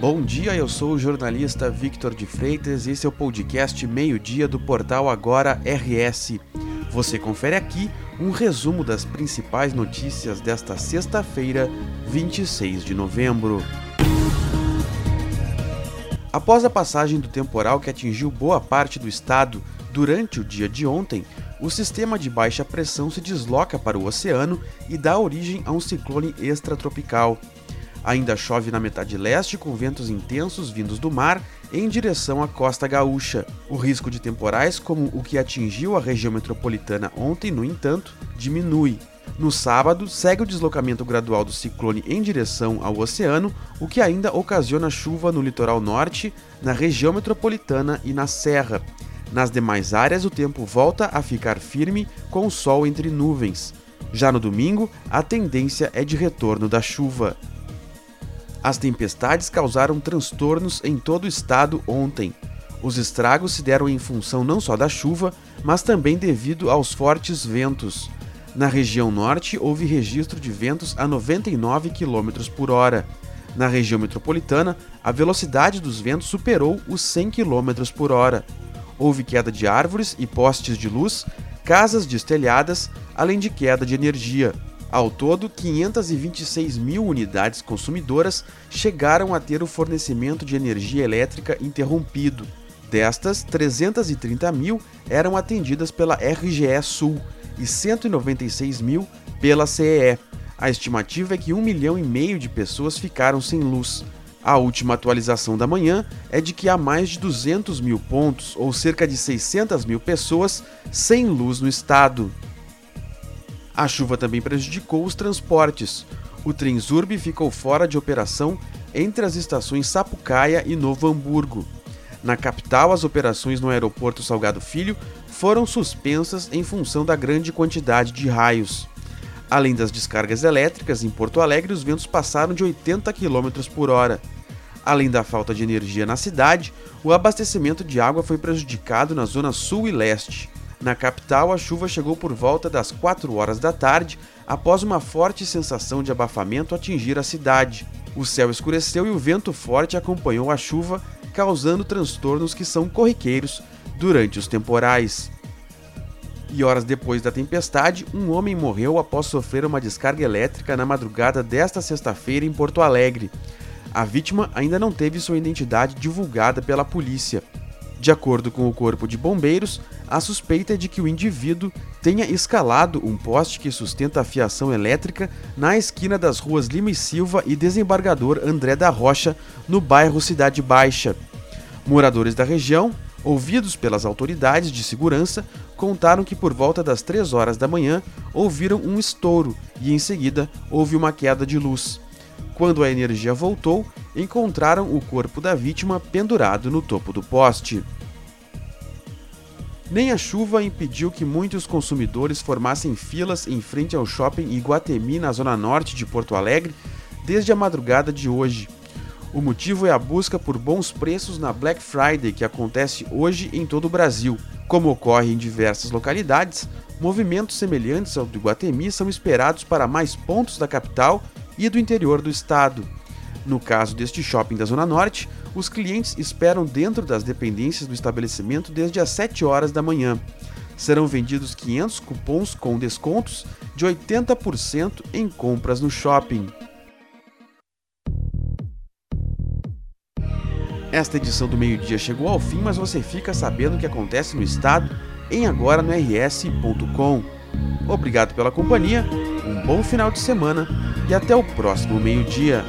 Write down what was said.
Bom dia, eu sou o jornalista Victor de Freitas e esse é o podcast Meio-Dia do portal Agora RS. Você confere aqui um resumo das principais notícias desta sexta-feira, 26 de novembro. Após a passagem do temporal que atingiu boa parte do estado durante o dia de ontem, o sistema de baixa pressão se desloca para o oceano e dá origem a um ciclone extratropical. Ainda chove na metade leste com ventos intensos vindos do mar em direção à costa gaúcha. O risco de temporais, como o que atingiu a região metropolitana ontem, no entanto, diminui. No sábado, segue o deslocamento gradual do ciclone em direção ao oceano, o que ainda ocasiona chuva no litoral norte, na região metropolitana e na serra. Nas demais áreas, o tempo volta a ficar firme com o sol entre nuvens. Já no domingo, a tendência é de retorno da chuva. As tempestades causaram transtornos em todo o estado ontem. Os estragos se deram em função não só da chuva, mas também devido aos fortes ventos. Na região norte, houve registro de ventos a 99 km por hora. Na região metropolitana, a velocidade dos ventos superou os 100 km por hora. Houve queda de árvores e postes de luz, casas destelhadas, além de queda de energia. Ao todo, 526 mil unidades consumidoras chegaram a ter o fornecimento de energia elétrica interrompido. Destas, 330 mil eram atendidas pela RGE Sul e 196 mil pela CEE. A estimativa é que um milhão e meio de pessoas ficaram sem luz. A última atualização da manhã é de que há mais de 200 mil pontos, ou cerca de 600 mil pessoas, sem luz no estado. A chuva também prejudicou os transportes. O Transurb ficou fora de operação entre as estações Sapucaia e Novo Hamburgo. Na capital, as operações no aeroporto Salgado Filho foram suspensas em função da grande quantidade de raios. Além das descargas elétricas, em Porto Alegre os ventos passaram de 80 km por hora. Além da falta de energia na cidade, o abastecimento de água foi prejudicado na zona sul e leste. Na capital, a chuva chegou por volta das 4 horas da tarde, após uma forte sensação de abafamento atingir a cidade. O céu escureceu e o vento forte acompanhou a chuva, causando transtornos que são corriqueiros durante os temporais. E horas depois da tempestade, um homem morreu após sofrer uma descarga elétrica na madrugada desta sexta-feira em Porto Alegre. A vítima ainda não teve sua identidade divulgada pela polícia. De acordo com o Corpo de Bombeiros, a suspeita é de que o indivíduo tenha escalado um poste que sustenta a fiação elétrica na esquina das ruas Lima e Silva e Desembargador André da Rocha, no bairro Cidade Baixa. Moradores da região, ouvidos pelas autoridades de segurança, contaram que por volta das 3 horas da manhã ouviram um estouro e em seguida houve uma queda de luz. Quando a energia voltou, encontraram o corpo da vítima pendurado no topo do poste. Nem a chuva impediu que muitos consumidores formassem filas em frente ao shopping Iguatemi, na zona norte de Porto Alegre, desde a madrugada de hoje. O motivo é a busca por bons preços na Black Friday, que acontece hoje em todo o Brasil. Como ocorre em diversas localidades, movimentos semelhantes ao do Iguatemi são esperados para mais pontos da capital e do interior do estado. No caso deste shopping da Zona Norte, os clientes esperam dentro das dependências do estabelecimento desde as 7 horas da manhã. Serão vendidos 500 cupons com descontos de 80% em compras no shopping. Esta edição do meio-dia chegou ao fim, mas você fica sabendo o que acontece no estado em agora no rs.com. Obrigado pela companhia, um bom final de semana e até o próximo meio-dia.